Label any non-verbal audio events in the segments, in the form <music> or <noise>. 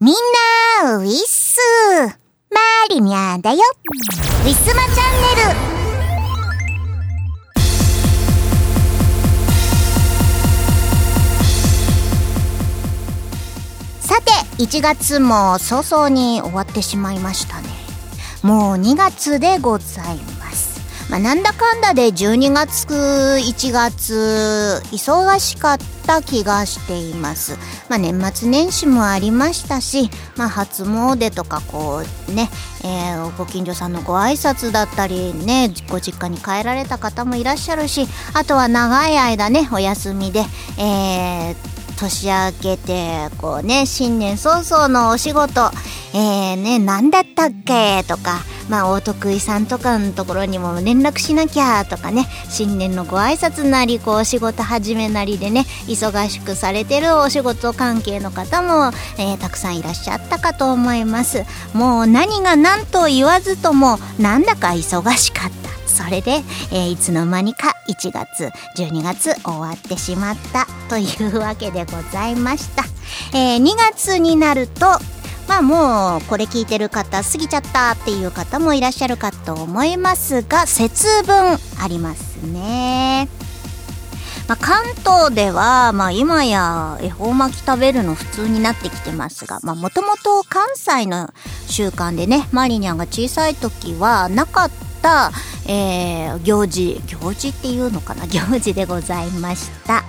みんな、ウィッスマリミャだよウィスマチャンネルさて、1月も早々に終わってしまいましたね。もう2月でございます。まあ、なんだかんだで12月、1月、忙しかったた気がしています。まあ、年末年始もありましたし、まあ、初詣とかこうね、えー、ご近所さんのご挨拶だったりね、ご実家に帰られた方もいらっしゃるし、あとは長い間ね、お休みで、えー、年明けて、こうね、新年早々のお仕事、えーね、何だったっけとか、まあ、大得意さんとかのところにも連絡しなきゃとかね、新年のご挨拶なり、こう、仕事始めなりでね、忙しくされてるお仕事関係の方も、えー、たくさんいらっしゃったかと思います。もう何が何と言わずとも、なんだか忙しかった。それで、えー、いつの間にか1月12月終わってしまったというわけでございました、えー、2月になるとまあもうこれ聞いてる方過ぎちゃったっていう方もいらっしゃるかと思いますが節分ありますねまあ、関東では、まあ、今や恵方巻き食べるの普通になってきてますが、まあ、もともと関西の習慣でね、マリニャンが小さい時はなかった、えー、行事、行事っていうのかな行事でございました。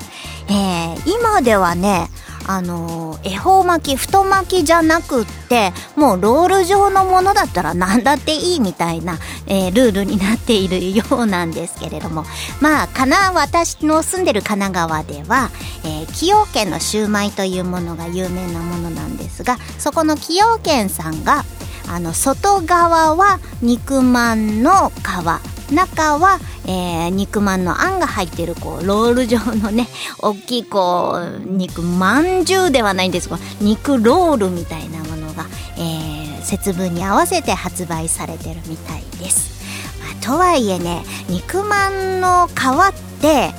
えー、今ではね、あの、恵方巻き、太巻きじゃなくって、もうロール状のものだったら何だっていいみたいな、えー、ルールになっているようなんですけれども、まあ、かな、私の住んでる神奈川では、え、崎陽軒のシューマイというものが有名なものなんですが、そこの崎陽軒さんが、あの、外側は肉まんの皮、中は、えー、肉まんのあんが入ってるこうロール状のね <laughs> 大きいこう肉まんじゅうではないんですが肉ロールみたいなものが、えー、節分に合わせて発売されてるみたいです、まあ、とはいえね肉まんの皮って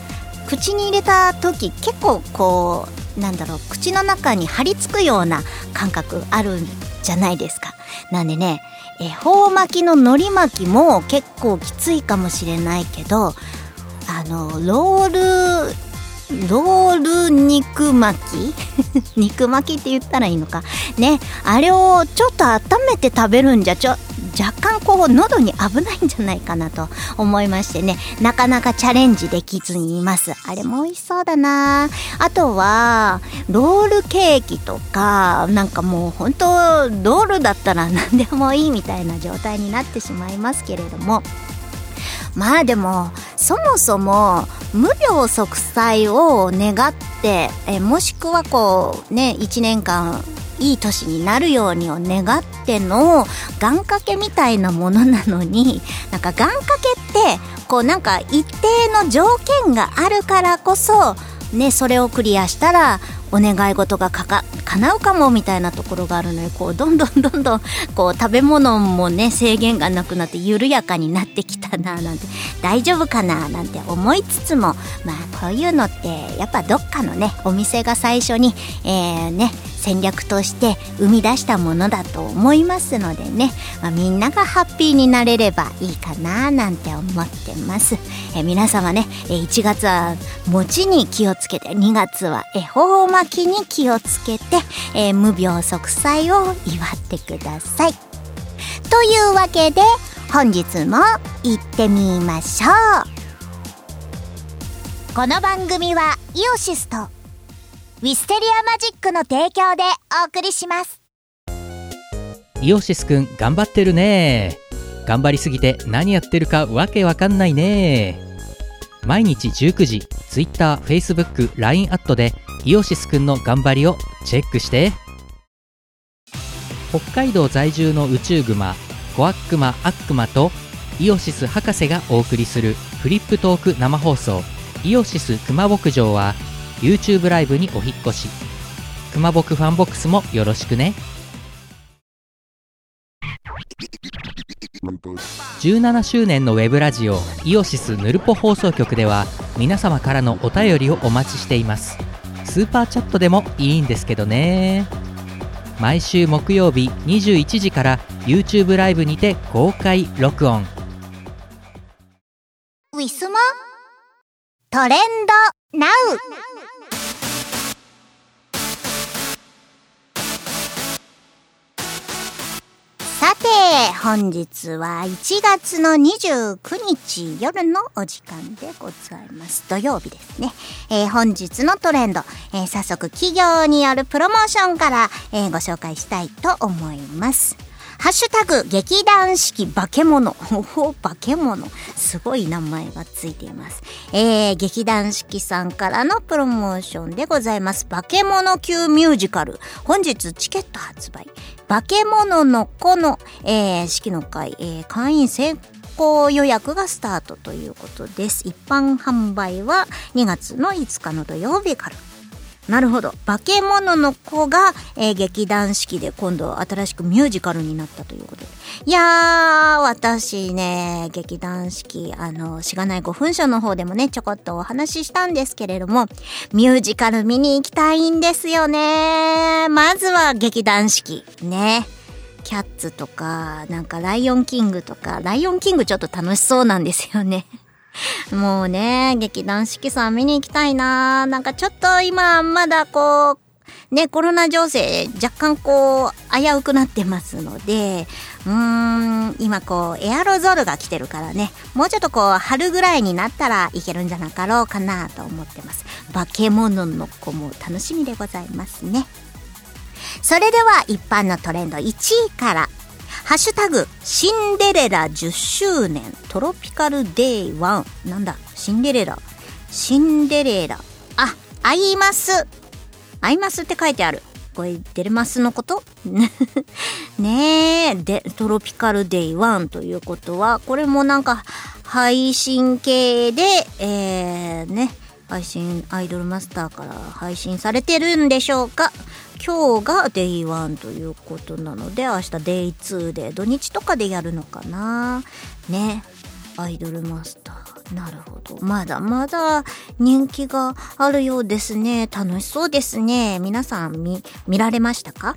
口に入れた時結構こうなんだろう口の中に張り付くような感覚あるんじゃないですか。なんでね恵方巻きの海苔巻きも結構きついかもしれないけどあのロールロール肉巻き？<laughs> 肉巻きって言ったらいいのか。ねあれをちょっと温めて食べるんじゃちょ若干こう喉に危ないんじゃないかなと思いましてね。なかなかチャレンジできずにいます。あれも美味しそうだな。あとはロールケーキとかなんかもう本当ロールだったら何でもいいみたいな状態になってしまいますけれども。まあでもそもそも無病息災を願ってえもしくはこうね1年間いい年になるようにを願っての願掛けみたいなものなのに <laughs> なんか願掛けってこうなんか一定の条件があるからこそねそれをクリアしたらお願い事がかか叶うかもみたいなところがあるのでこう <laughs> どんどんどんどんこう食べ物もね制限がなくなって緩やかになってきたななんて。大丈夫かななんて思いつつもまあこういうのってやっぱどっかのねお店が最初に、えー、ね戦略として生み出したものだと思いますのでね、まあ、みんながハッピーになれればいいかななんて思ってます。え皆様ね、1月は餅に気をつけて、2月は恵方巻きに気をつけて、えー、無病息災を祝ってください。というわけで、本日も行ってみましょう。この番組はイオシスとウィステリアマジックの提供でお送りします。イオシスくん頑張ってるね。頑張りすぎて何やってるかわけわかんないね。毎日19時 Twitter、Facebook、LINE アットでイオシスくんの頑張りをチェックして。北海道在住の宇宙グマコアックマ・アックマとイオシス博士がお送りするフリップトーク生放送。イオシス熊牧場は YouTube ライブにお引越し。熊僕ファンボックスもよろしくね。17周年のウェブラジオイオシスぬるぽ放送局では皆様からのお便りをお待ちしています。スーパーチャットでもいいんですけどね。毎週木曜日21時から YouTube ライブにて公開録音。ウィスマトレンドナウて、本日は1月の29日夜のお時間でございます。土曜日ですね。えー本日のトレンド、えー早速企業によるプロモーションから、えーご紹介したいと思います。ハッシュタグ、劇団四季化け物。ほほ、化け物。すごい名前がついています。えー、劇団四季さんからのプロモーションでございます。化け物級ミュージカル。本日チケット発売。化け物の子の、えー、式の会、えー、会員先行予約がスタートということです。一般販売は2月の5日の土曜日から。なるほど。化け物の子が、えー劇団四季で今度新しくミュージカルになったということで。いやー、私ね、劇団四季、あの、しがない5分書の方でもね、ちょこっとお話ししたんですけれども、ミュージカル見に行きたいんですよね。まずは劇団四季。ね。キャッツとか、なんかライオンキングとか、ライオンキングちょっと楽しそうなんですよね。<laughs> もうね、劇団四季さん見に行きたいななんかちょっと今まだこう、ね、コロナ情勢若干こう危うくなってますので、うーん、今こうエアロゾルが来てるからね、もうちょっとこう春ぐらいになったらいけるんじゃなかろうかなと思ってます。化け物の子も楽しみでございますね。それでは一般のトレンド1位から。ハッシュタグ、シンデレラ10周年トロピカルデイ1。なんだ、シンデレラ。シンデレラ。あ、アイマス。アイマスって書いてある。これ、デレマスのこと？<laughs> ねえ、で、トロピカルデイ1ということは、これもなんか、配信系で、えー、ね、配信、アイドルマスターから配信されてるんでしょうか？今日がデイ1ということなので、明日デイ2で土日とかでやるのかな？ね。アイドルマスター。なるほど。まだまだ人気があるようですね。楽しそうですね。皆さん見、見られましたか？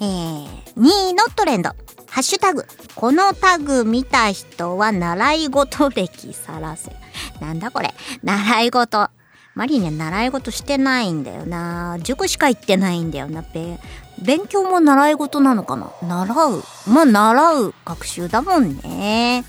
えー、2位のトレンド。ハッシュタグ。このタグ見た人は習い事歴さらせ。<laughs> なんだこれ。習い事。マリーね、習い事してないんだよな。塾しか行ってないんだよな。べ勉強も習い事なのかな習う。まあ、習う学習だもんね。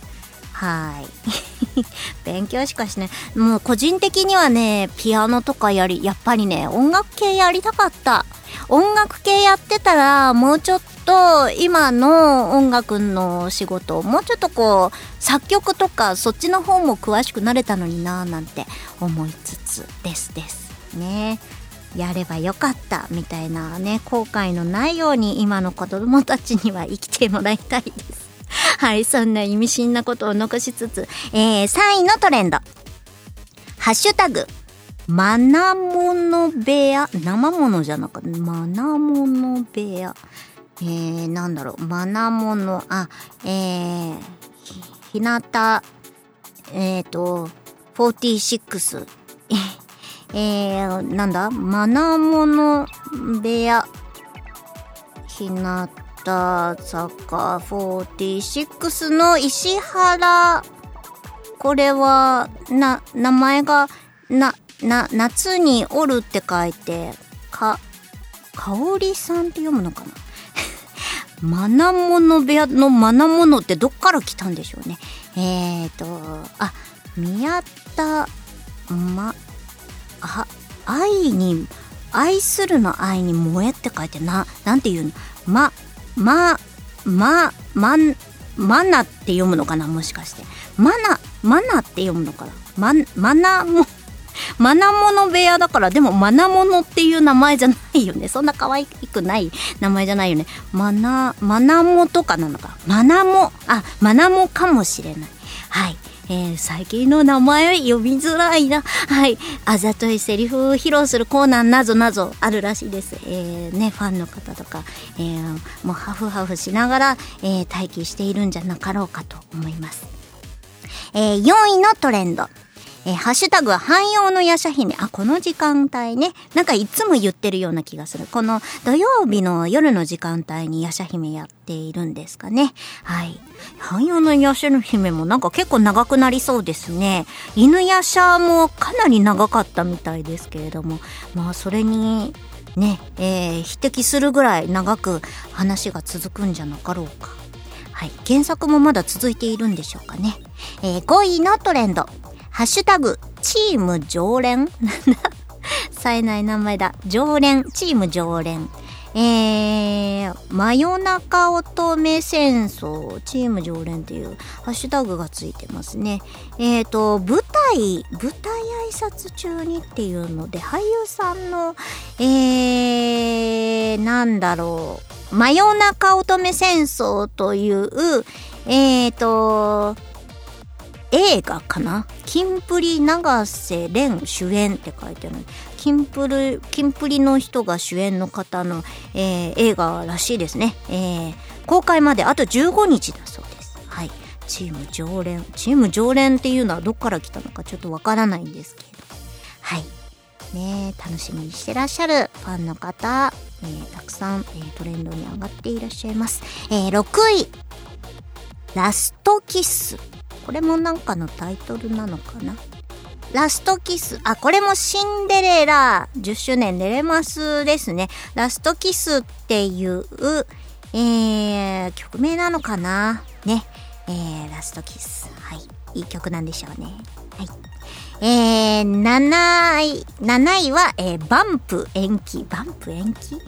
はい。<laughs> 勉強しかしない。もう個人的にはね、ピアノとかやり、やっぱりね、音楽系やりたかった。音楽系やってたら、もうちょっと今の音楽の仕事もうちょっとこう、作曲とかそっちの方も詳しくなれたのになぁなんて思いつつですです。ね。やればよかったみたいなね、後悔のないように今の子供たちには生きてもらいたいです。<laughs> はい、そんな意味深なことを残しつつ、えー、3位のトレンド。ハッシュタグ、マナモノ部屋。生ものじゃなかった。マナモノ部屋。えー、なんだろう。マナモノ、あ、えー、ひ、なた、えっ、ー、と、46。<laughs> えー、なんだ？マナモノ部屋。ひなた坂46の石原。これは、な、名前が、な、な、夏におるって書いて、か、かおりさんって読むのかな？マナモノ部屋のマナモノってどっから来たんでしょうね。えーと、あ、宮田、ま、あ、愛に、愛するの愛に燃えって書いてな、なんて言うの？ま、ま、ま、ま、マナって読むのかな？もしかして。マナ、マナって読むのかな？ま、マナも、マナモノ部屋だから、でもマナモノっていう名前じゃないよね。そんな可愛くない名前じゃないよね。マナ、マナモとかなのか。マナモ、あ、マナモかもしれない。はい。えー、最近の名前呼びづらいな。はい。あざといセリフを披露するコーナーなぞなぞあるらしいです。えー、ね、ファンの方とか、えー、もうハフハフしながら、えー、待機しているんじゃなかろうかと思います。えー、4位のトレンド。えー、ハッシュタグは汎用のヤシャ姫。あ、この時間帯ね。なんかいつも言ってるような気がする。この土曜日の夜の時間帯にヤシャ姫やっているんですかね。はい。汎用のヤシャ姫もなんか結構長くなりそうですね。犬ヤシャもかなり長かったみたいですけれども。まあそれにね、えー、匹敵するぐらい長く話が続くんじゃなかろうか。はい。原作もまだ続いているんでしょうかね。えー、5位のトレンド。ハッシュタグ、チーム常連なんだ冴えない名前だ。常連、チーム常連。えー、真夜中乙女戦争、チーム常連っていうハッシュタグがついてますね。えっ、ー、と、舞台、舞台挨拶中にっていうので、俳優さんの、えー、なんだろう、真夜中乙女戦争という、えっ、ー、と、映画かな？キンプリ永瀬廉主演って書いてある。キンプリ、キンプリの人が主演の方の、えー、映画らしいですね。えー、公開まであと15日だそうです。はい。チーム常連。チーム常連っていうのはどっから来たのかちょっとわからないんですけど。はい。ね楽しみにしてらっしゃるファンの方、えー、たくさん、えー、トレンドに上がっていらっしゃいます。えー、6位。ラストキス。これもなんかのタイトルなのかな？ラストキス。あ、これもシンデレラ10周年レレマスですね。ラストキスっていう、えー、曲名なのかな？ね。えー、ラストキス。はい。いい曲なんでしょうね。はい。えー、7位、7位は、えー、バンプ延期。バンプ延期？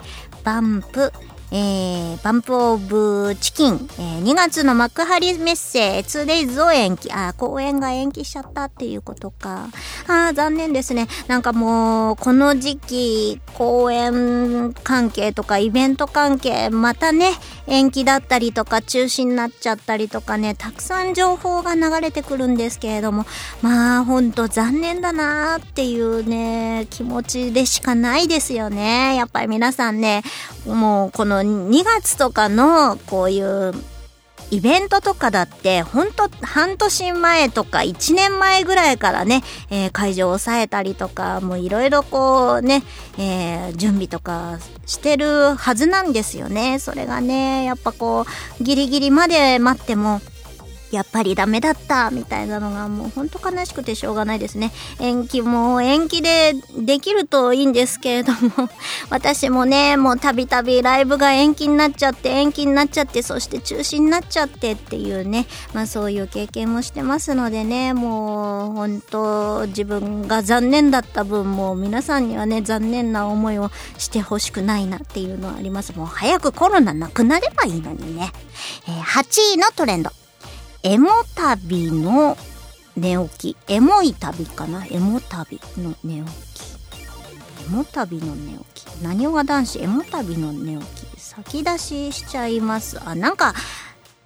バンプ、えー、バンプオブチキン、えー、2月の幕張メッセ 2days を延期。あ、公演が延期しちゃったっていうことか。あ残念ですね。なんかもう、この時期、公演関係とかイベント関係、またね、延期だったりとか中止になっちゃったりとかね、たくさん情報が流れてくるんですけれども、まあ、ほんと残念だなーっていうね、気持ちでしかないですよね。やっぱり皆さんね、もうこの2月とかのこういうイベントとかだってほんと半年前とか1年前ぐらいからね、えー、会場を抑えたりとかもういろいろこうね、えー、準備とかしてるはずなんですよね。それがねやっぱこうギリギリまで待ってもやっぱりダメだったみたいなのがもうほんと悲しくてしょうがないですね。延期も延期でできるといいんですけれども <laughs> 私もね、もうたびたびライブが延期になっちゃって延期になっちゃってそして中止になっちゃってっていうね、まあそういう経験もしてますのでね、もう本当自分が残念だった分も皆さんにはね、残念な思いをしてほしくないなっていうのはあります。もう早くコロナなくなればいいのにね。えー、8位のトレンド。エモ旅の寝起き。エモい旅かな？エモ旅の寝起き。エモ旅の寝起き。何をが男子？エモ旅の寝起き。先出ししちゃいます。あ、なんか、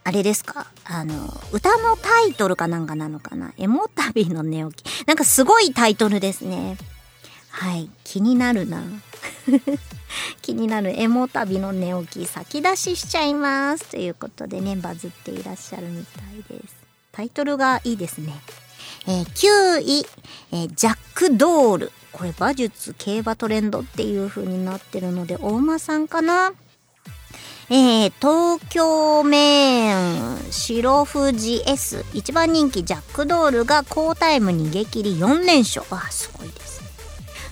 あれですか？あの、歌のタイトルかなんかなのかな？エモ旅の寝起き。なんかすごいタイトルですね。はい。気になるな。<laughs> 気になるエモ旅の寝起き先出ししちゃいます。ということでねバズっていらっしゃるみたいです。タイトルがいいですね、えー、9位、えー、ジャックドール。これ馬術競馬トレンドっていう風になってるので大間さんかな？えー、東京メーン白富士 S 一番人気ジャックドールが好タイム逃げ切り4連勝。あすごいです。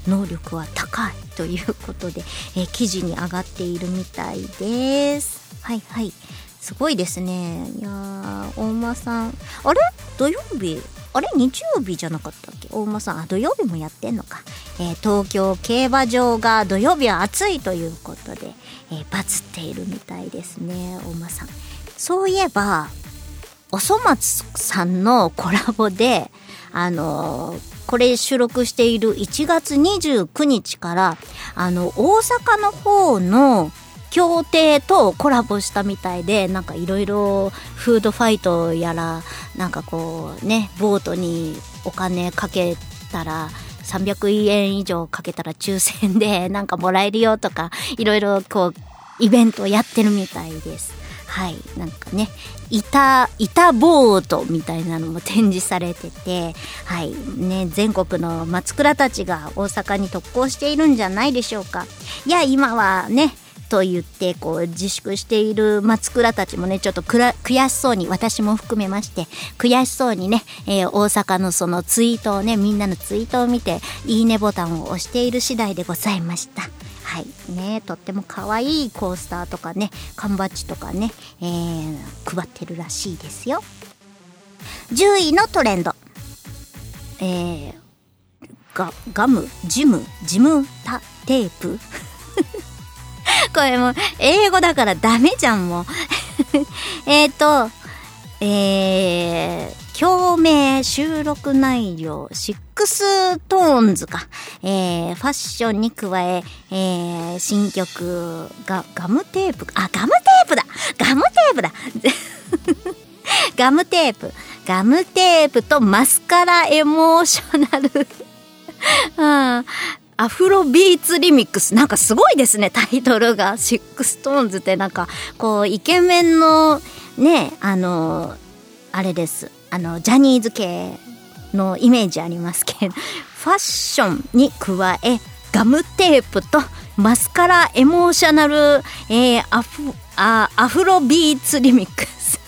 能力は高いということで、え、記事に上がっているみたいです。はいはい。すごいですね。いやー、大間さん。あれ？土曜日？あれ？日曜日じゃなかったっけ？大間さん。あ、土曜日もやってんのか。えー、東京競馬場が土曜日は暑いということで、えー、バズっているみたいですね。大間さん。そういえば、おそ松さんのコラボで、あの、これ収録している1月29日から、あの、大阪の方の協定とコラボしたみたいで、なんかいろいろフードファイトやら、なんかこうね、ボートにお金かけたら、300円以上かけたら抽選でなんかもらえるよとか、いろいろこう、イベントやってるみたいです。はい。なんかね板板ボートみたいなのも展示されててはい。ね全国の松倉たちが大阪に特攻しているんじゃないでしょうか。いや今はねと言ってこう自粛している松倉たちもねちょっとく悔しそうに私も含めまして悔しそうにね、えー大阪のそのツイートをねみんなのツイートを見ていいねボタンを押している次第でございました。はい。ねとっても可愛いコースターとかね缶バッジとかね、えー配ってるらしいですよ。10位のトレンド。えーガガム？ジム？ジムタテープ？<laughs> これも英語だからダメじゃんもう。<laughs> えっとえー、共鳴収録内容シックストーンズか、えー、ファッションに加ええー、新曲がガムテープあガムテープだ。ガムテープだ。<laughs> ガムテープ。ガムテープとマスカラエモーショナル。<laughs> うん。アフロビーツリミックス。なんかすごいですね、タイトルが。シックストーンズってなんか、こう、イケメンの、ね、あの、あれです。あの、ジャニーズ系のイメージありますけど、<laughs> ファッションに加え、ガムテープとマスカラエモーショナル、えーアフあアフロビーツリミックス。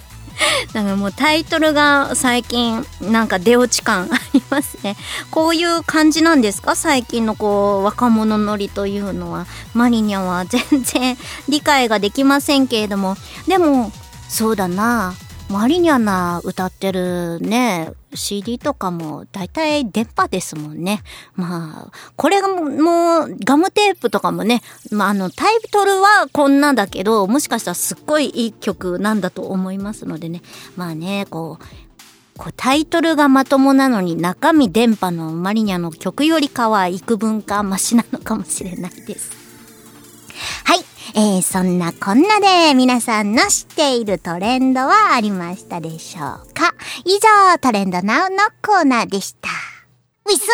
<laughs> なんかもうタイトルが最近なんか出落ち感ありますね。こういう感じなんですか？最近のこう若者乗りというのは。マリニャは全然理解ができませんけれども。でも、そうだな。マリニャな歌ってるね、CD とかも大体電波ですもんね。まあ、これがもう、ガムテープとかもね、まああのタイトルはこんなだけど、もしかしたらすっごいいい曲なんだと思いますのでね。まあね、こう、こうタイトルがまともなのに中身電波のマリニャの曲よりかは幾分かマシなのかもしれないです。はい。えー、そんなこんなで皆さんの知っているトレンドはありましたでしょうか？以上、トレンドナウのコーナーでした。ウィス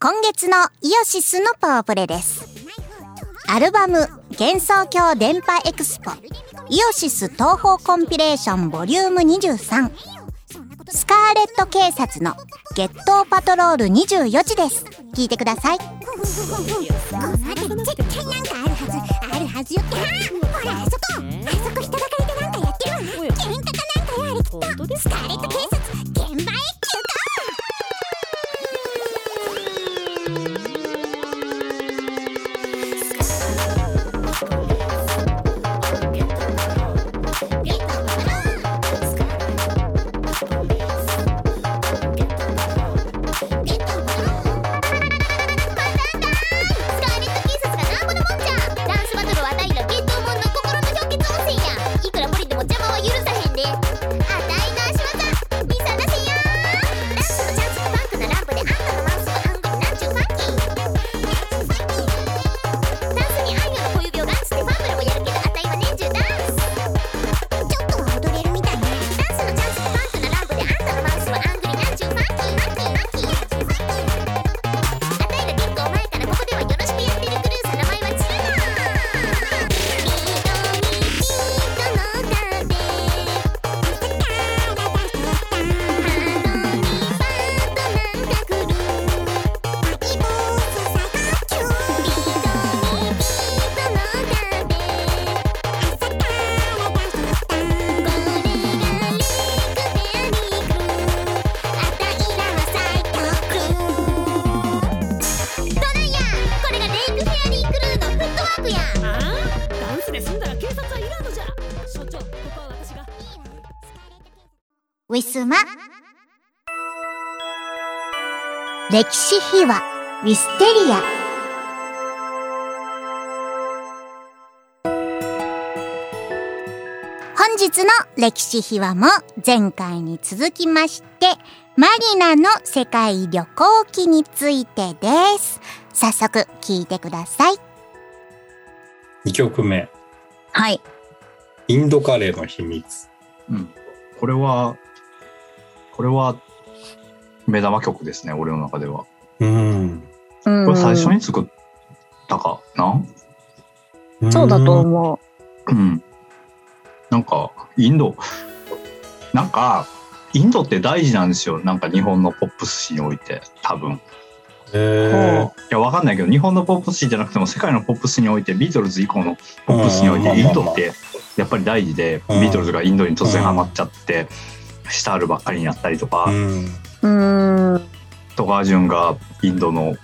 マ今月のイオシスのパワープレです。アルバム幻想郷電波エクスポイオシス東方コンピレーションボリューム23スカーレット警察のゲットパトロール24時です。聞いてください。この辺り絶対なん。かあるはずあるはずよほらあそこあそこ人だかりでなん。かやってるわ喧嘩かなん。かやあれきっとスカーレット警察スマ歴史秘話ウィステリア。本日の歴史秘話も前回に続きましてマリナの世界旅行記についてです。早速聞いてください。2曲目。はい。インドカレーの秘密。うん。これは、これは目玉曲ですね、俺の中では。うん。これ最初に作ったかな、そうだと思う。うん。なんか、インド、なんか、インドって大事なんですよ。なんか日本のポップス史において、多分。いや、わかんないけど、日本のポップスじゃなくても、世界のポップスにおいて、ビートルズ以降のポップスにおいて、インドってやっぱり大事で、ビートルズがインドに突然ハマっちゃって、シタールばっかりになったりとか、うん、戸川潤がインドの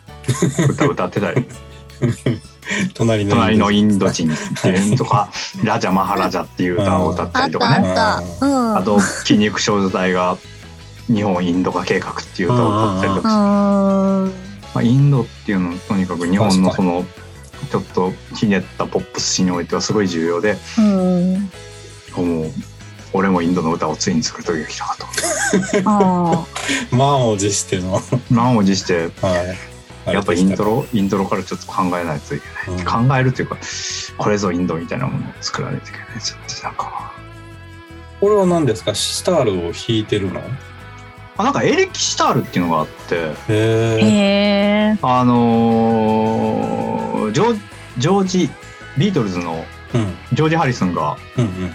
歌歌ってたり。<laughs> 隣のインド人。とか「<laughs> ラジャ・マハラジャ」っていう歌を歌ったりとかね。ああ、あと筋肉少女隊が「日本インド化計画」っていう歌を歌ったりとか、まあ、インドっていうのはとにかく日本のそのちょっとひねったポップスにおいてはすごい重要で、うん、もう。俺もインドの歌をついに作る時が来たかと。<laughs> 満を持しての。満を持して、はい、やっぱイントロイントロからちょっと考えないといけない、うん、考えるというかこれぞインドみたいなものを作らないといけないちょっとなんか。これは何ですか？シタールを弾いてるの？あなんかエレキシタールっていうのがあってへえあのー、ジョージビートルズのジョージ・ハリソンが、うんうんうん。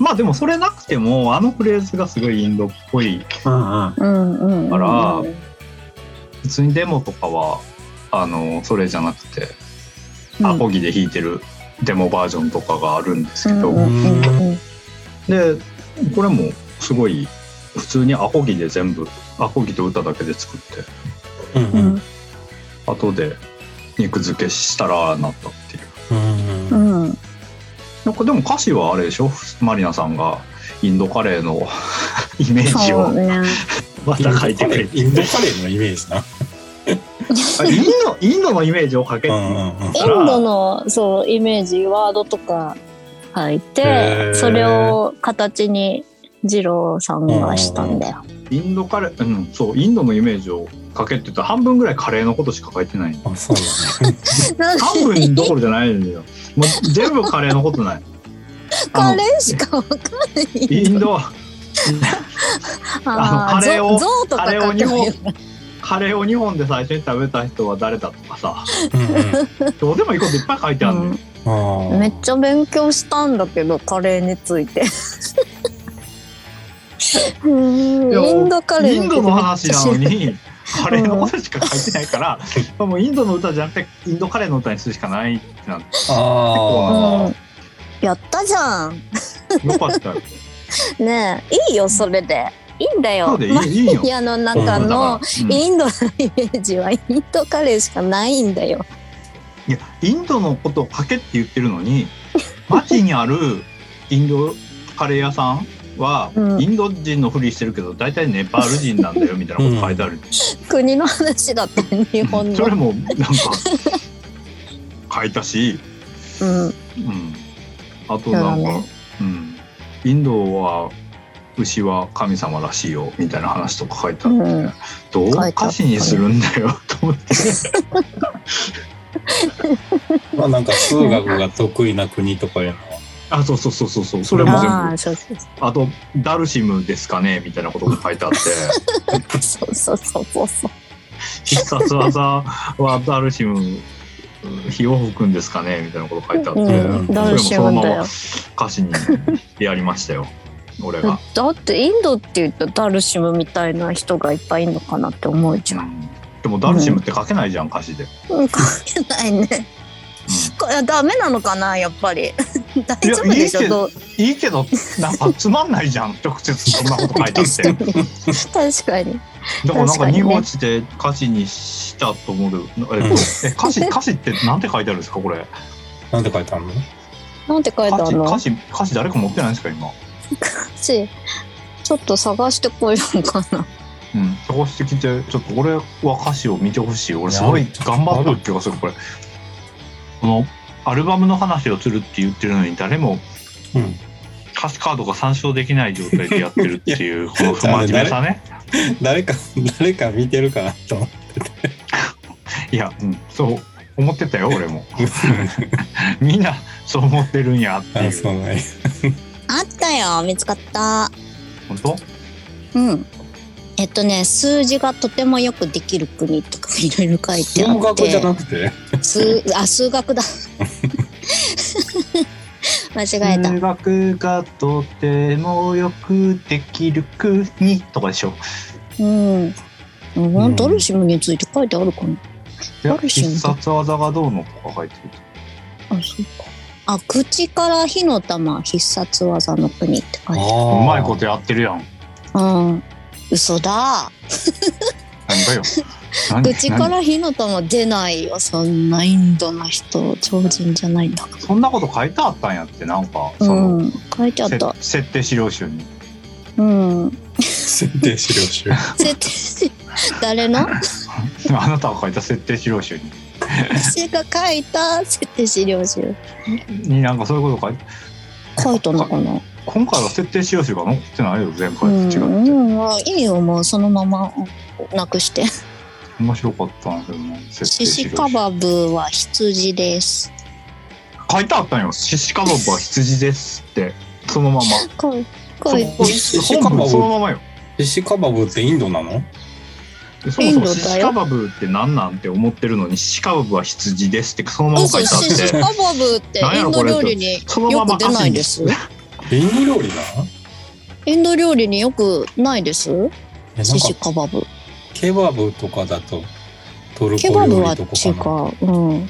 まあでもそれなくても、あのフレーズがすごいインドっぽいうんうん。うんうんうん。から普通にデモとかはあのそれじゃなくて、うん。アコギで弾いてるデモバージョンとかがあるんですけど、うんうんうんうん。でこれもすごい普通にアコギで全部アコギと歌だけで作ってうんううん。ん後で肉付けしたらなったなんかでも歌詞はあれでしょ？マリナさんがインドカレーの <laughs> イメージをね。また書いてくれてインドカレーのイメージな。あインドインドのイメージを書けってうんうんうん。インドのそうイメージワードとか書いへてーそれを形に二郎さんがしたんだよ。インドカレー、うん、そう、インドのイメージを書けって言半分ぐらいカレーのことしか書いてない。あ、そうだね。半分どころじゃないんだよ。もう全部カレーのことない。<laughs> カレーしかわかんない。インド、あのカレーをカレーを書けばいいよカレーを日本で最初に食べた人は誰だとかさ、うんうん。どうでもいいこといっぱい書いてあるのよ。ああ。めっちゃ勉強したんだけどカレーについて。インドカレーインドの話なのに、カレーのことしか書いてないから、もうインドの歌じゃなくて、インドカレーの歌にするしかないってなって、ゃあうん。やったじゃん。よかったよ。<laughs> ねえいいよそれで。いいんだよ。マニアの中のうん。インドのイメージはインドカレーしかないんだよ。いやインドのことを書けって言ってるのに <laughs> 街にあるインドカレー屋さんは、うんインド人のふりしてるけど大体ネパール人なんだよみたいなこと書いてある、国の話だって日本の。それもなんか書いたし、うんうん、あとなんか、そうだねうん、インドは牛は神様らしいよみたいな話とか書いてあって、うんどう歌詞にするんだよと思って。あ。<laughs> まあなんか数学が得意な国とかいうのは。あそうそうそうそうそうそれも全部ああそうそうあと、ダルシムですかねみたいなことが書いてあって、<laughs> そうそうそうそうそう。必殺技はダルシム、火を吹くんですかねみたいなこと書いてあって、うんそれもダルシそのままムだよ。歌詞にやりましたよ、俺が。だってインドって言ったらダルシムみたいな人がいっぱいいるのかなって思うじゃん。うんでもダルシムって書けないじゃん、歌詞で。うん、書けないね。これダメなのかなやっぱり。<laughs> 大丈夫でしいやいいいいけど、なんかつまんないじゃん、<laughs> 直接そんなこと書いてあって。だ <laughs> か確かに。らなんか確かにね濁落ちて歌詞にしたと思う。えっと、え歌詞、歌詞ってなんて書いてあるんですか、これ？なんて書いてあるの？なんて書いてあ歌詞、るの？歌詞、歌詞誰か持ってないんですか、今？しちょっと探してこようかな。うん、探してきて、ちょっと俺は歌詞を見てほしい。俺すごい頑張った気がする、これ。この、アルバムの話をするって言ってるのに誰もうん。歌詞カードが参照できない状態でやってるっていうこの不真面目さね。<laughs> 誰か <laughs> 誰か見てるかなと思っていや、うん、そう思ってたよ俺も。<laughs> みんなそう思ってるんやっていあうそうなんや。あったよ見つかった。本当？うんえっとね数字がとてもよくできる国とかいろいろ書いてあ数学じゃってなくて？数あ数学だ。<laughs> 間違えた。数学がとてもよくできる国とかでしょ。うん。ん。ダルシムについて書いてあるかな。ダルシム必殺技がどうのとか書いてるあそうか。あ口から火の玉必殺技の国って書いてあうまいことやってるやん。るうん嘘だ。何かよ。何口から火の玉出ないよそんなインドの人超人じゃないんだかそんなこと書いてあったんやってなんからうその、ん書いてあっせた設定資料集に。うん。設定資料集。設定誰の？あなたが書いた設定資料集に。私が書いた設定資料集。になんかそういうこと書いて書いたのかな今回は設定資料集が載ってないよ前回とう違って、ん、うんまあいいよもうそのままなくして面白かったんだけどな設シシカバブは羊です書いてあったんよシシカバブは羊ですってそのまま書いてシシカバ本文そのブままよシシカバブってインドなのでそもインドだよ。そもシシカバブって何なんて思ってるのにシシカバブは羊ですってそのまま書嘘いてあっシシカてバブってインド料理によく出ないです。インド料理なの？インド料理によくないです？シシかカバブ。ケバブとかだとトルコケバブは料理とかかな？違う。うん。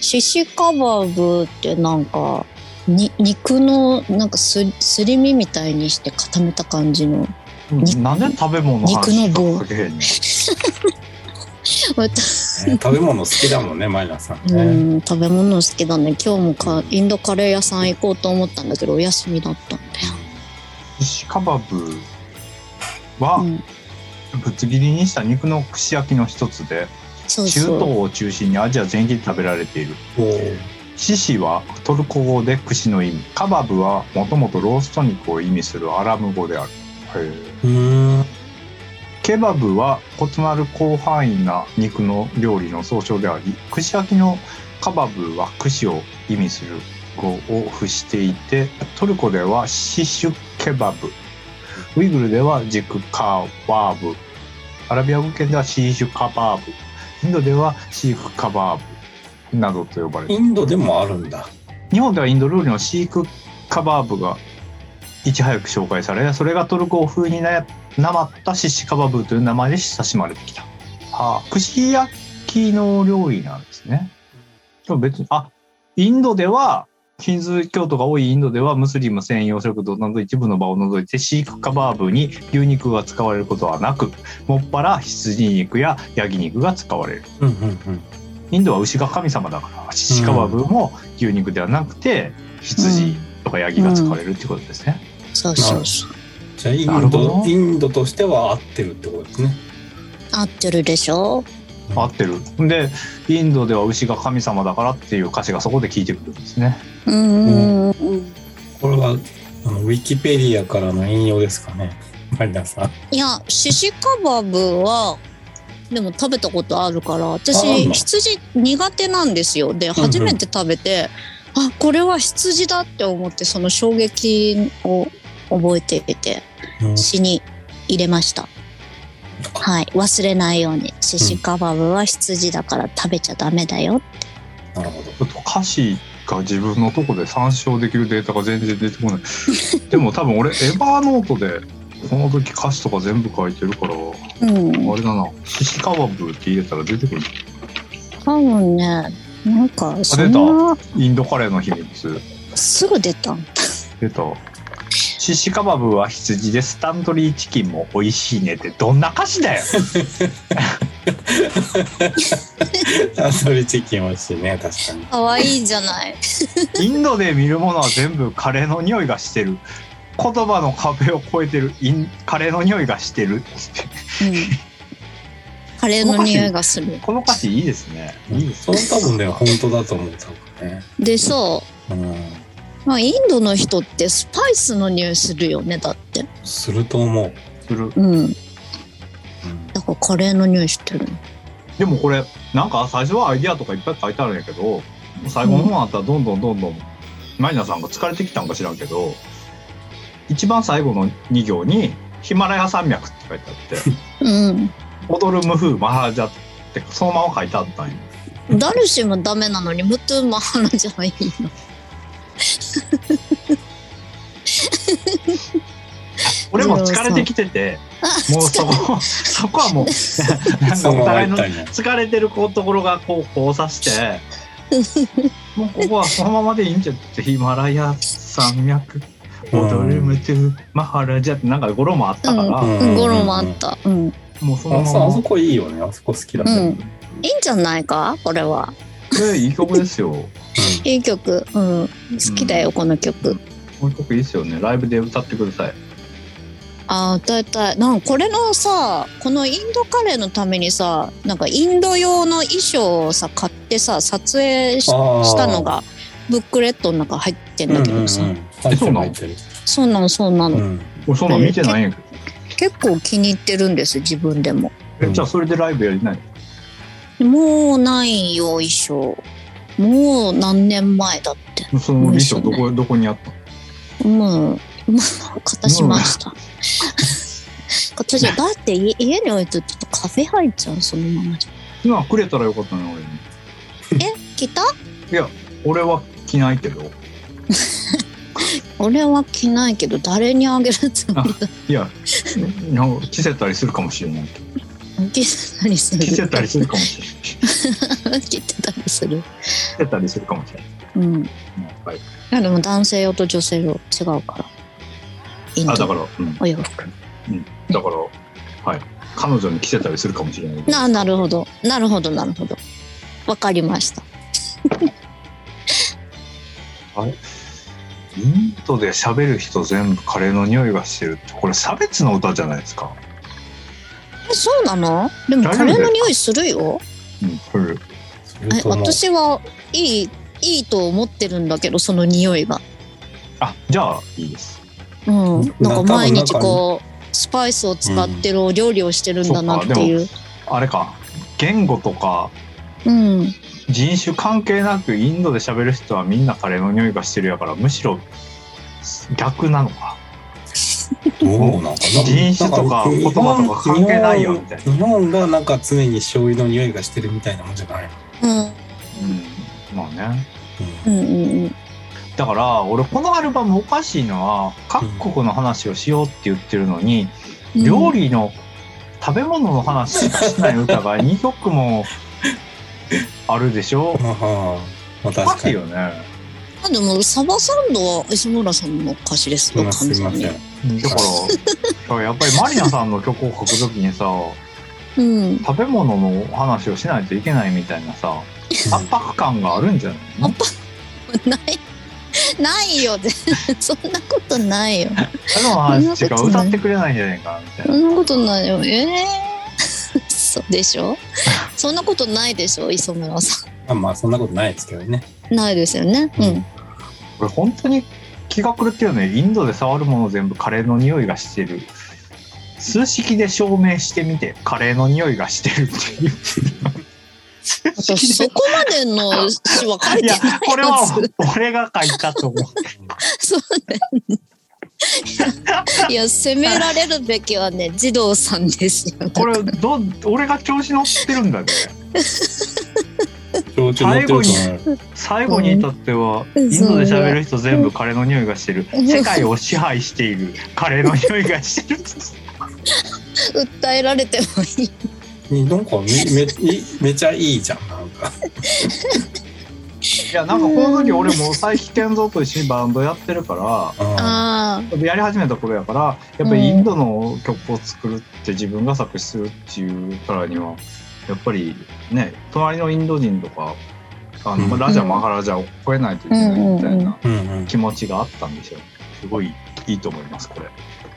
シシカバブってなんかに肉のなんかすすり身みたいにして固めた感じの肉なんで食べ物のの棒。かけへんの？私ね食べ物好きだもんねマイナさんうねん食べ物好きだね。今日もかインドカレー屋さん行こうと思ったんだけどお休みだったんだよ、シシカバブはうん、ぶつ切りにした肉の串焼きの一つで中そうそう。東を中心にアジア全域で食べられている。シシはトルコ語で串の意味。カバブはもともとロースト肉を意味するアラム語であるへーうーん。ケバブは異なる広範囲な肉の料理の総称であり串焼きのカバブは串を意味する語を付していてトルコではシシュケバブ。ウイグルではジクカワーブ。アラビア語圏ではシーシュカバーブ。インドではシークカバーブ。などと呼ばれているインドでもあるんだ。日本ではインド料理のシークカバーブがいち早く紹介されそれがトルコ風にななまったシシカバブという名前で親しまれてきた、はあ、串焼きの料理なんですね。でも別にあインドではヒンズー教徒が多いインドではムスリム専用食堂など一部の場を除いてシークカバーブに牛肉が使われることはなくもっぱら羊肉やヤギ肉が使われる。うんうんうん。インドは牛が神様だからシシカバブも牛肉ではなくて羊とかヤギが使われるっていうことですね。そうそうそう。じゃあインドど。インドとしては合ってるってことですね。合ってるでしょ？合ってる。でインドでは牛が神様だからっていう歌詞がそこで聞いてくるんですね。うん。うんこれはあのウィキペディアからの引用ですかね。マリナさん。いやシシカバブはでも食べたことあるから私の？羊苦手なんですよ。でん。初めて食べて、あこれは羊だって思ってその衝撃を覚えていてうん。詩に入れました。はい。忘れないように。シシカバブは羊だから食べちゃダメだよなるほど。ちょっと歌詞が自分のとこで参照できるデータが全然出てこない。<laughs> でも多分俺エヴァーノートでこの時歌詞とか全部書いてるからうん。あれだな。シシカバブって入れたら出てくる。多分ねなんかそ出た。んなインドカレーの秘密。すぐ出た。出た。シシカバブは羊でスタンドリーチキンも美味しいねってどんな歌詞だよ。タンドリーチキン美味しいね確かに。可愛いじゃない？インドで見るものは全部カレーの匂いがしてる。言葉の壁を越えてる。インカレーの匂いがしてるって。うん。カレーの匂いがする。この歌詞いいですね。いいですその多分ね本当だと思う多分ね。でそうんまあインドの人ってスパイスの匂いするよねだって。すると思う。する。うん。だからカレーの匂いしてるの。でもこれなんか最初はアイディアとかいっぱい書いてあるんやけど最後の方になったらどんどんどんどんマリナさんが疲れてきたんか知らんけど一番最後の2行に「ヒマラヤ山脈」って書いてあって <laughs> うん「踊る無風マハラジャ」ってそのまま書いてあったんよ。ダルシもダメなのにムトゥマハラじゃないの <laughs> <laughs> 俺も疲れてきててもうそこそこはもう <laughs> なんかお互いの。疲れてるところがこう交差してもうここはそのままでいいんじゃってヒマラヤ山脈踊るムトゥマハラジャってなんか語呂もあったから、うん。うん。ゴロもあった。うん。もうそのあそあそままこいいよね。あそこ好きだね。うん。いいんじゃないか？これはえいい曲ですよ。いい曲。うん。好きだよこの曲。この曲いいですよね。ライブで歌ってください。あー歌いたい。なんかこれのさこのインドカレーのためにさなんかインド用の衣装をさ買ってさ撮影したのがブックレットの中入ってんだけどさ、うんうんうん。そうなの？そうなの、うん。俺そんなん見てないんやけど。結構気に入ってるんです自分でも。えじゃあそれでライブやりないもうないよ衣装もう何年前だって。その衣装どこどこにあった？のもうもう片しました。だって家家に置いとちょっとカフェ入っちゃうそのままじゃ。今くれたらよかったね俺に。え来た？俺は着ないけど。<laughs> 俺は着ないけど誰にあげるつもりだ？いや着せたりするかもしれない。けど着せたりする。着せたりするかもしれない。着てたりする。着せたりするかもしれない。うん。いはい。やでも男性用と女性用違うから。インド。あだから、うん、お洋服。だからはい。彼女に着せたりするかもしれない。ななるほど。なるほどなるほど。わかりました。<laughs> インドで喋る人全部カレーの匂いがしてるって。これ差別の歌じゃないですかえそうなの？でもカレーの匂いするよ。うんこれえ私はいいいいと思ってるんだけどその匂いが。あじゃあいいです。うん。ななんか毎日こうスパイスを使ってるお料理をしてるんだなっていう。あれか。言語とかうん。人種関係なくインドで喋る人はみんなカレーの匂いがしてるやからむしろ逆なのかどうなんかな。人種とか言葉とか関係ないよみたいな。日本がなんか常に醤油の匂いがしてるみたいなもんじゃないうん。うん。まあね。うん。うんうんだから俺このアルバムおかしいのは各国の話をしようって言ってるのに、料理の食べ物の話しかしない歌が2曲も <laughs> あるでしょ？おか確かに。しいよね。あでもサバサンドは磯村さんの歌詞ですよません。完だからやっぱりマリナさんの曲を書くときにさうん。食べ物の話をしないといけないみたいなさ <laughs> 圧迫感があるんじゃないの？ないないよ。<laughs> そんなことないよ。食べ物の話しか歌ってくれないんじゃないかなみたいな。そんなことないよ。ええ <laughs> そうでしょ？そんなことないでしょ？磯村さまあまあそんなことないですけどね。んないですよね。うん。これ本当に気が狂ってるよね。インドで触るもの全部カレーの匂いがしてる。数式で証明してみてカレーの匂いがしてるっていう。そこまでの詩は書いてないこれは俺が書いたと思う。そうね。いや責められるべきはね児童さんですよ。これど俺が調子乗ってるんだね調子乗ってると思う。<laughs> 最後に至っては、うん。インドで喋る人全部カレーの匂いがしてる。世界を支配している。カレーの匂いがしてる。<laughs> 訴えられてもいい。なんかめめいめちゃいいじゃんなんか。いやなんかこの時俺も佐伯健三と一緒にバンドやってるからやり始めた頃やからやっぱりインドの曲を作るって自分が作詞するっていうからにはやっぱりね隣のインド人とかあの、うんラジャマハラジャを超えないといけないみたいな気持ちがあったんですよすごいいいと思いますこれ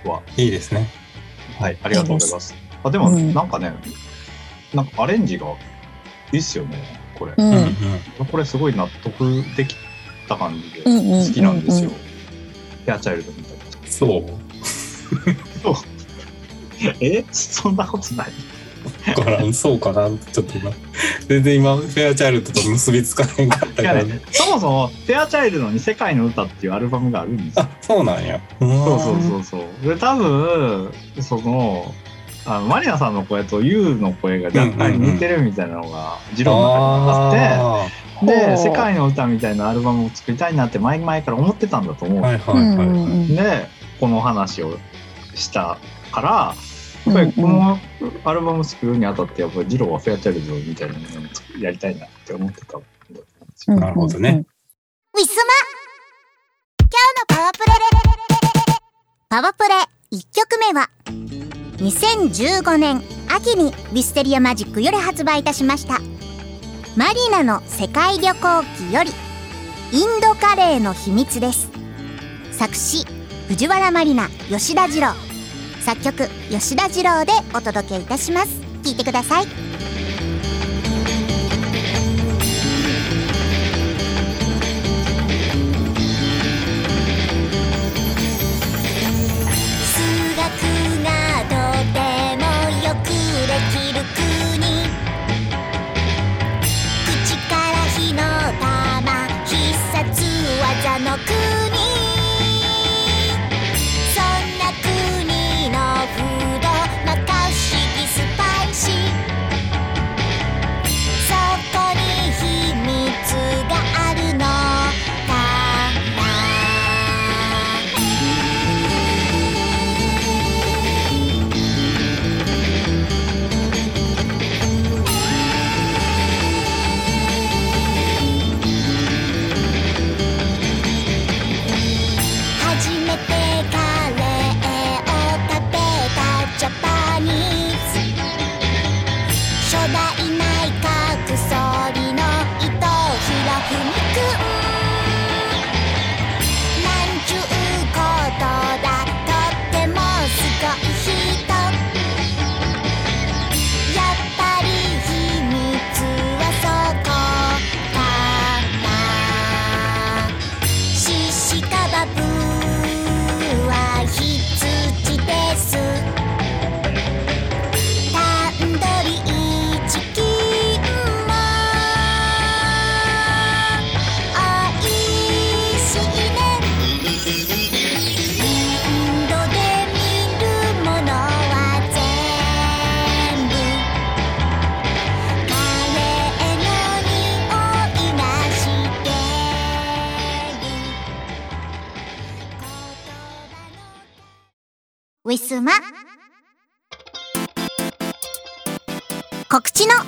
は。いいですね。はい、ありがとうございます。あでも、うんなんかね、なんかアレンジがいいっすよね、これ。あ、ううんうんん。これすごい納得できった感じで好きなんですよ。フェアチャイルドみたいな。そう。<laughs> え？そんなことないだから、そうかなちょっと今。全然今、フェアチャイルドと結びつかへんかったから、いやね、そもそも、フェアチャイルドに世界の歌っていうアルバムがあるんですよ。あ、そうなんや。そうそうそうそう。で、多分、その、あのマリナさんの声とユウの声が若干似てるみたいなのが、ジローの中にあって、あで、世界の歌みたいなアルバムを作りたいなって前々から思ってたんだと思う。ーはいはいはい。うんうんで、この話をしたから、やっぱりこのアルバム作るにあたって、やっぱりジローはフェアチャイルドみたいなものをやりたいなって思ってたんだと思うんですよ。うん。なるほどね。ウィスマ今日のパワプレパワプレ1曲目は2015年秋にウィステリアマジックより発売いたしました。マリナの世界旅行記よりインドカレーの秘密です。作詞藤原マリナ吉田二郎作曲吉田二郎でお届けいたします。聴いてください。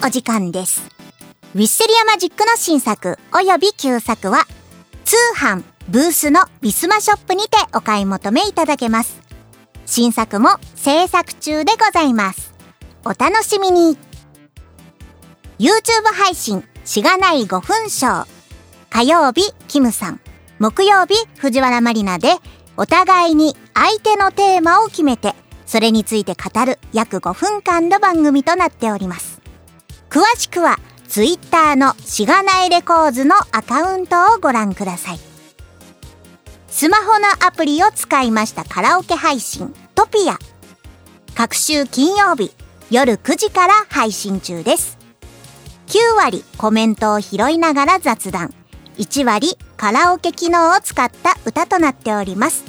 お時間です。ウィステリアマジックの新作及び旧作は通販ブースのウィスマショップにてお買い求めいただけます。新作も制作中でございます。お楽しみに YouTube 配信しがない5分ショー火曜日キムさん木曜日藤原マリナでお互いに相手のテーマを決めてそれについて語る約5分間の番組となっております詳しくは Twitter のしがないレコーズのアカウントをご覧ください。スマホのアプリを使いましたカラオケ配信トピア。各週金曜日夜9時から配信中です。9割コメントを拾いながら雑談。1割カラオケ機能を使った歌となっております。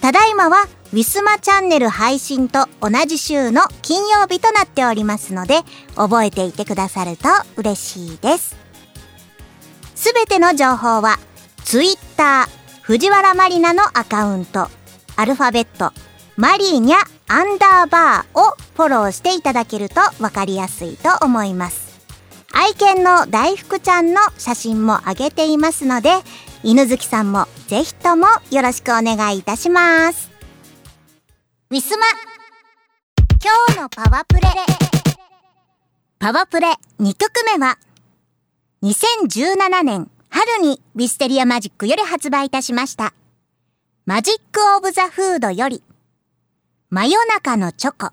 ただいまはウィスマチャンネル配信と同じ週の金曜日となっておりますので覚えていてくださると嬉しいです。すべての情報は Twitter 藤原マリナのアカウントアルファベットマリーニャアンダーバーをフォローしていただけるとわかりやすいと思います。愛犬の大福ちゃんの写真も上げていますので犬好きさんもぜひともよろしくお願いいたします。ウィスマ。今日のパワプレ。パワプレ2曲目は2017年春にウィステリアマジックより発売いたしました。マジックオブザフードより真夜中のチョコ。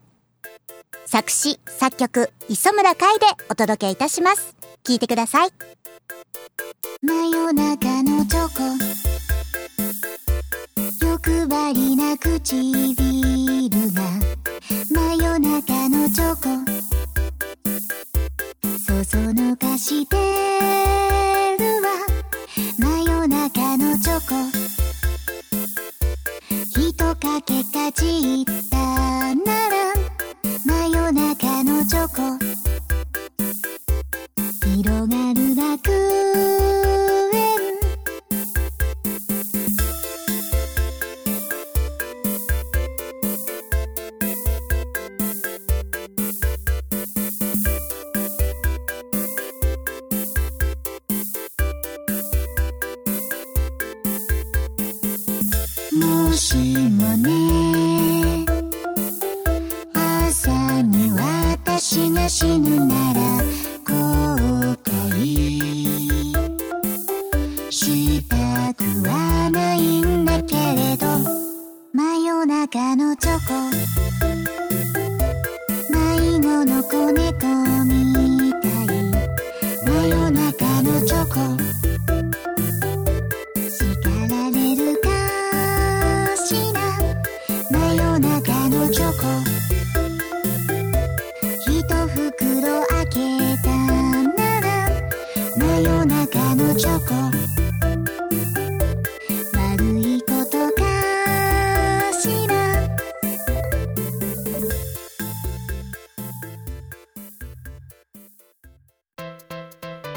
作詞作曲磯村海でお届けいたします。聞いてください。真夜中のチョコ。欲張りな唇が真夜中のチョコ。そそのかしてるわ。真夜中のチョコ。ひとかけかじっても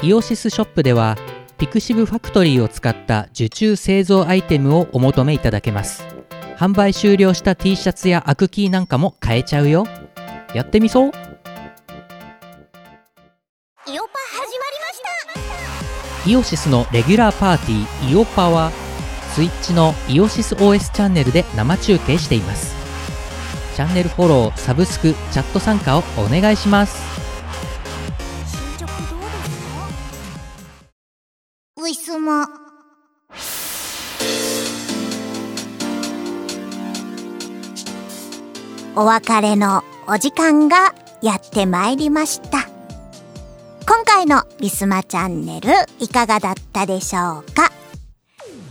イオシスショップではピクシブファクトリーを使った受注製造アイテムをお求めいただけます。販売終了した T シャツやアクキーなんかも買えちゃうよ。やってみそう。イオパ始まりました。イオシスのレギュラーパーティーイオパはスイッチのイオシス OS チャンネルで生中継しています。チャンネルフォローサブスクチャット参加をお願いしますお別れのお時間がやってまいりました。今回のリスマチャンネルいかがだったでしょうか？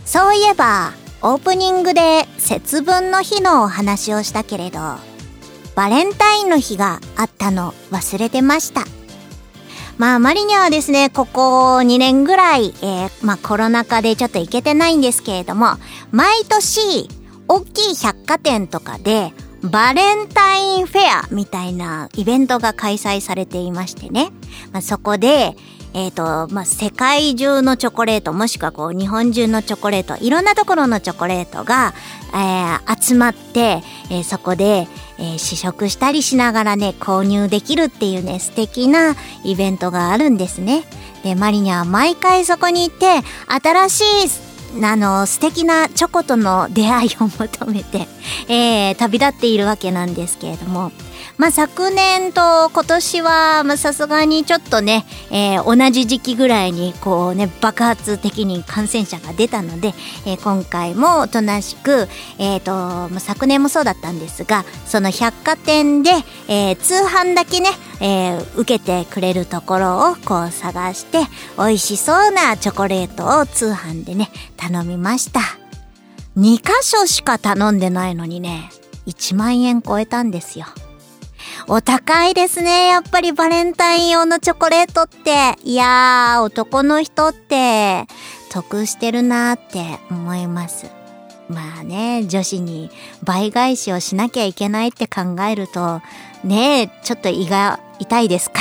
そういえば、オープニングで節分の日のお話をしたけれど、バレンタインの日があったの忘れてました。まあ、マリニャはですね、ここ2年ぐらい、えーまあコロナ禍でちょっと行けてないんですけれども、毎年、大きい百貨店とかで、バレンタインフェアみたいなイベントが開催されていましてね。まあ、そこで、えっ、と、まあ、世界中のチョコレート、もしくはこう、日本中のチョコレート、いろんなところのチョコレートが、えー集まって、えーそこで、えー試食したりしながらね、購入できるっていうね、素敵なイベントがあるんですね。で、マリニャは毎回そこに行って、新しい、あの、素敵なチョコとの出会いを求めて、えー旅立っているわけなんですけれども、まあ、昨年と今年は、ま、さすがにちょっとね、えー同じ時期ぐらいに、こうね、爆発的に感染者が出たので、えー今回もおとなしく、えっ、と、ま昨年もそうだったんですが、その百貨店で、えー通販だけね、えー受けてくれるところをこう探して、美味しそうなチョコレートを通販でね、頼みました。2箇所しか頼んでないのにね、1万円超えたんですよ。お高いですね。やっぱりバレンタイン用のチョコレートって。いやー、男の人って得してるなーって思います。まあね、女子に倍返しをしなきゃいけないって考えると、ねえちょっと胃が痛いですか？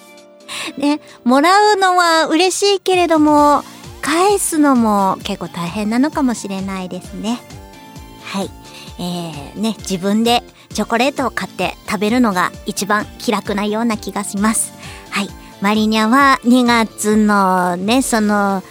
<laughs> ね、もらうのは嬉しいけれども、返すのも結構大変なのかもしれないですね。はい。えー、ね、自分でチョコレートを買って食べるのが一番気楽なような気がします。はい。マリニャは2月のね、その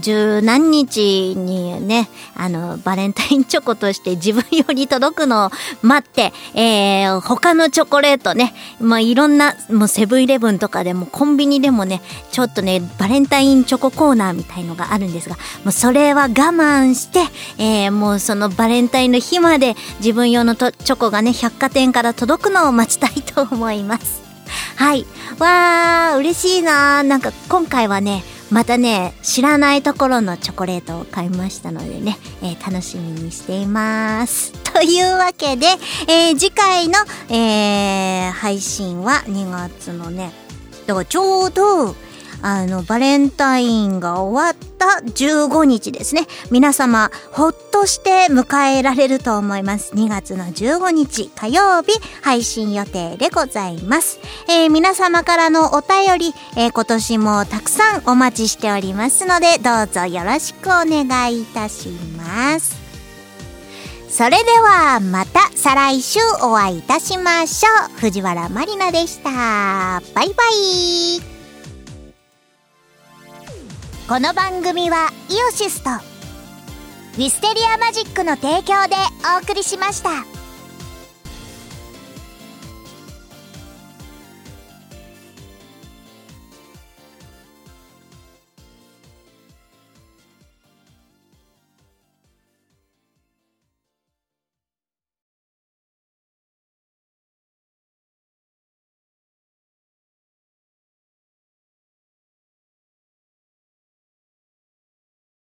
十何日にね、あの、バレンタインチョコとして自分用に届くのを待って、えー、他のチョコレートね、まあ、いろんな、もうセブンイレブンとかでもコンビニでもね、ちょっとね、バレンタインチョココーナーみたいのがあるんですが、もうそれは我慢して、えー、もうそのバレンタインの日まで自分用のチョコがね、百貨店から届くのを待ちたいと思います。はい。わー、嬉しいなーなんか今回はね、またね知らないところのチョコレートを買いましたのでね、えー楽しみにしています <laughs> というわけで、えー次回の、えー配信は2月のねだからちょうどあのバレンタインが終わった15日ですね。皆様ほっとして迎えられると思います。2月の15日火曜日配信予定でございます、えー皆様からのお便り、えー今年もたくさんお待ちしておりますのでどうぞよろしくお願いいたします。それではまた再来週お会いいたしましょう。藤原まりなでした。バイバイ。この番組はイオシスとウィステリアマジックの提供でお送りしました。